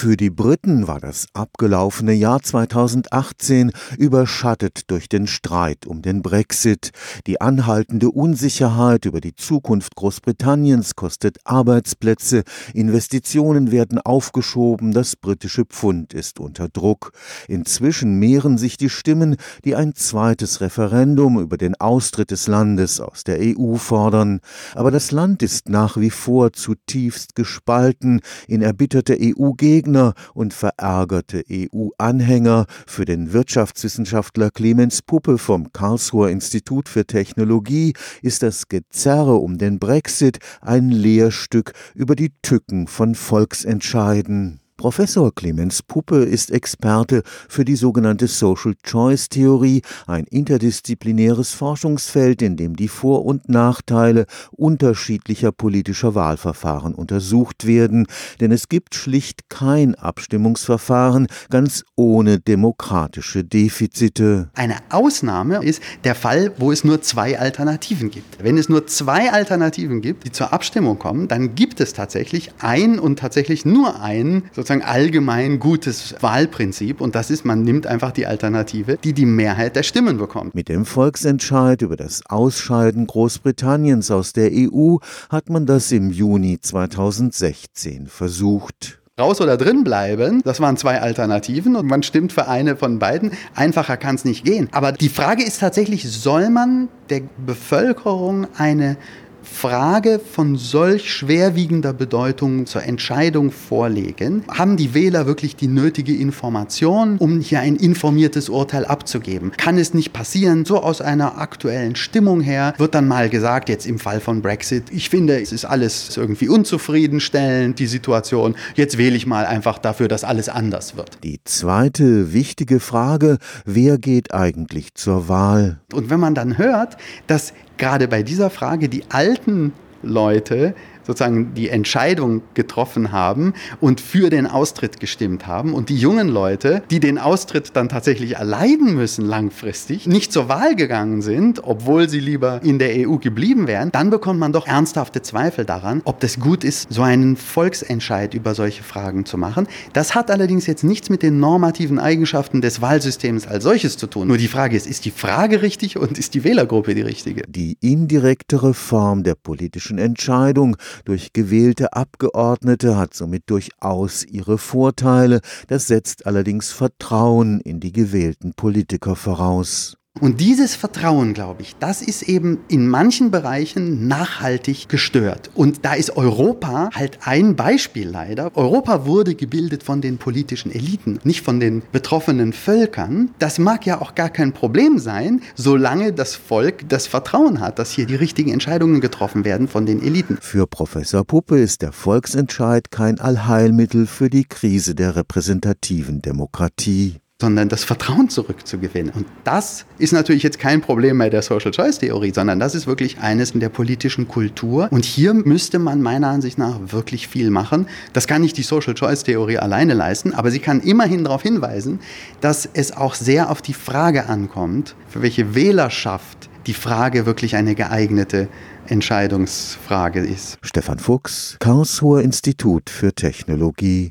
Für die Briten war das abgelaufene Jahr 2018 überschattet durch den Streit um den Brexit. Die anhaltende Unsicherheit über die Zukunft Großbritanniens kostet Arbeitsplätze, Investitionen werden aufgeschoben, das britische Pfund ist unter Druck. Inzwischen mehren sich die Stimmen, die ein zweites Referendum über den Austritt des Landes aus der EU fordern. Aber das Land ist nach wie vor zutiefst gespalten in erbitterte EU-Gegner Gegner und verärgerte EU-Anhänger. Für den Wirtschaftswissenschaftler Clemens Puppe vom Karlsruher Institut für Technologie ist das Gezerre um den Brexit ein Lehrstück über die Tücken von Volksentscheiden. Professor Clemens Puppe ist Experte für die sogenannte Social Choice Theorie, ein interdisziplinäres Forschungsfeld, in dem die Vor- und Nachteile unterschiedlicher politischer Wahlverfahren untersucht werden, denn es gibt schlicht kein Abstimmungsverfahren ganz ohne demokratische Defizite. Eine Ausnahme ist der Fall, wo es nur zwei Alternativen gibt. Wenn es nur zwei Alternativen gibt, die zur Abstimmung kommen, dann gibt es tatsächlich ein und tatsächlich nur einen sozusagen sozusagen allgemein gutes Wahlprinzip und das ist, man nimmt einfach die Alternative, die die Mehrheit der Stimmen bekommt. Mit dem Volksentscheid über das Ausscheiden Großbritanniens aus der EU hat man das im Juni 2016 versucht raus oder drin bleiben. Das waren zwei Alternativen und man stimmt für eine von beiden. Einfacher kann es nicht gehen. Aber die Frage ist tatsächlich, soll man der Bevölkerung eine Frage von solch schwerwiegender Bedeutung zur Entscheidung vorlegen, haben die Wähler wirklich die nötige Information, um hier ein informiertes Urteil abzugeben? Kann es nicht passieren, so aus einer aktuellen Stimmung her wird dann mal gesagt, jetzt im Fall von Brexit, ich finde, es ist alles irgendwie unzufriedenstellend, die Situation, jetzt wähle ich mal einfach dafür, dass alles anders wird. Die zweite wichtige Frage, wer geht eigentlich zur Wahl? Und wenn man dann hört, dass gerade bei dieser Frage die alten Leute sozusagen die Entscheidung getroffen haben und für den Austritt gestimmt haben und die jungen Leute, die den Austritt dann tatsächlich erleiden müssen langfristig, nicht zur Wahl gegangen sind, obwohl sie lieber in der EU geblieben wären, dann bekommt man doch ernsthafte Zweifel daran, ob das gut ist, so einen Volksentscheid über solche Fragen zu machen. Das hat allerdings jetzt nichts mit den normativen Eigenschaften des Wahlsystems als solches zu tun. Nur die Frage ist, ist die Frage richtig und ist die Wählergruppe die richtige? Die indirektere Form der politischen Entscheidung durch gewählte Abgeordnete hat somit durchaus ihre Vorteile, das setzt allerdings Vertrauen in die gewählten Politiker voraus. Und dieses Vertrauen, glaube ich, das ist eben in manchen Bereichen nachhaltig gestört. Und da ist Europa halt ein Beispiel leider. Europa wurde gebildet von den politischen Eliten, nicht von den betroffenen Völkern. Das mag ja auch gar kein Problem sein, solange das Volk das Vertrauen hat, dass hier die richtigen Entscheidungen getroffen werden von den Eliten. Für Professor Puppe ist der Volksentscheid kein Allheilmittel für die Krise der repräsentativen Demokratie sondern das Vertrauen zurückzugewinnen. Und das ist natürlich jetzt kein Problem bei der Social Choice Theorie, sondern das ist wirklich eines in der politischen Kultur. Und hier müsste man meiner Ansicht nach wirklich viel machen. Das kann nicht die Social Choice Theorie alleine leisten, aber sie kann immerhin darauf hinweisen, dass es auch sehr auf die Frage ankommt, für welche Wählerschaft die Frage wirklich eine geeignete Entscheidungsfrage ist. Stefan Fuchs, Karlsruher Institut für Technologie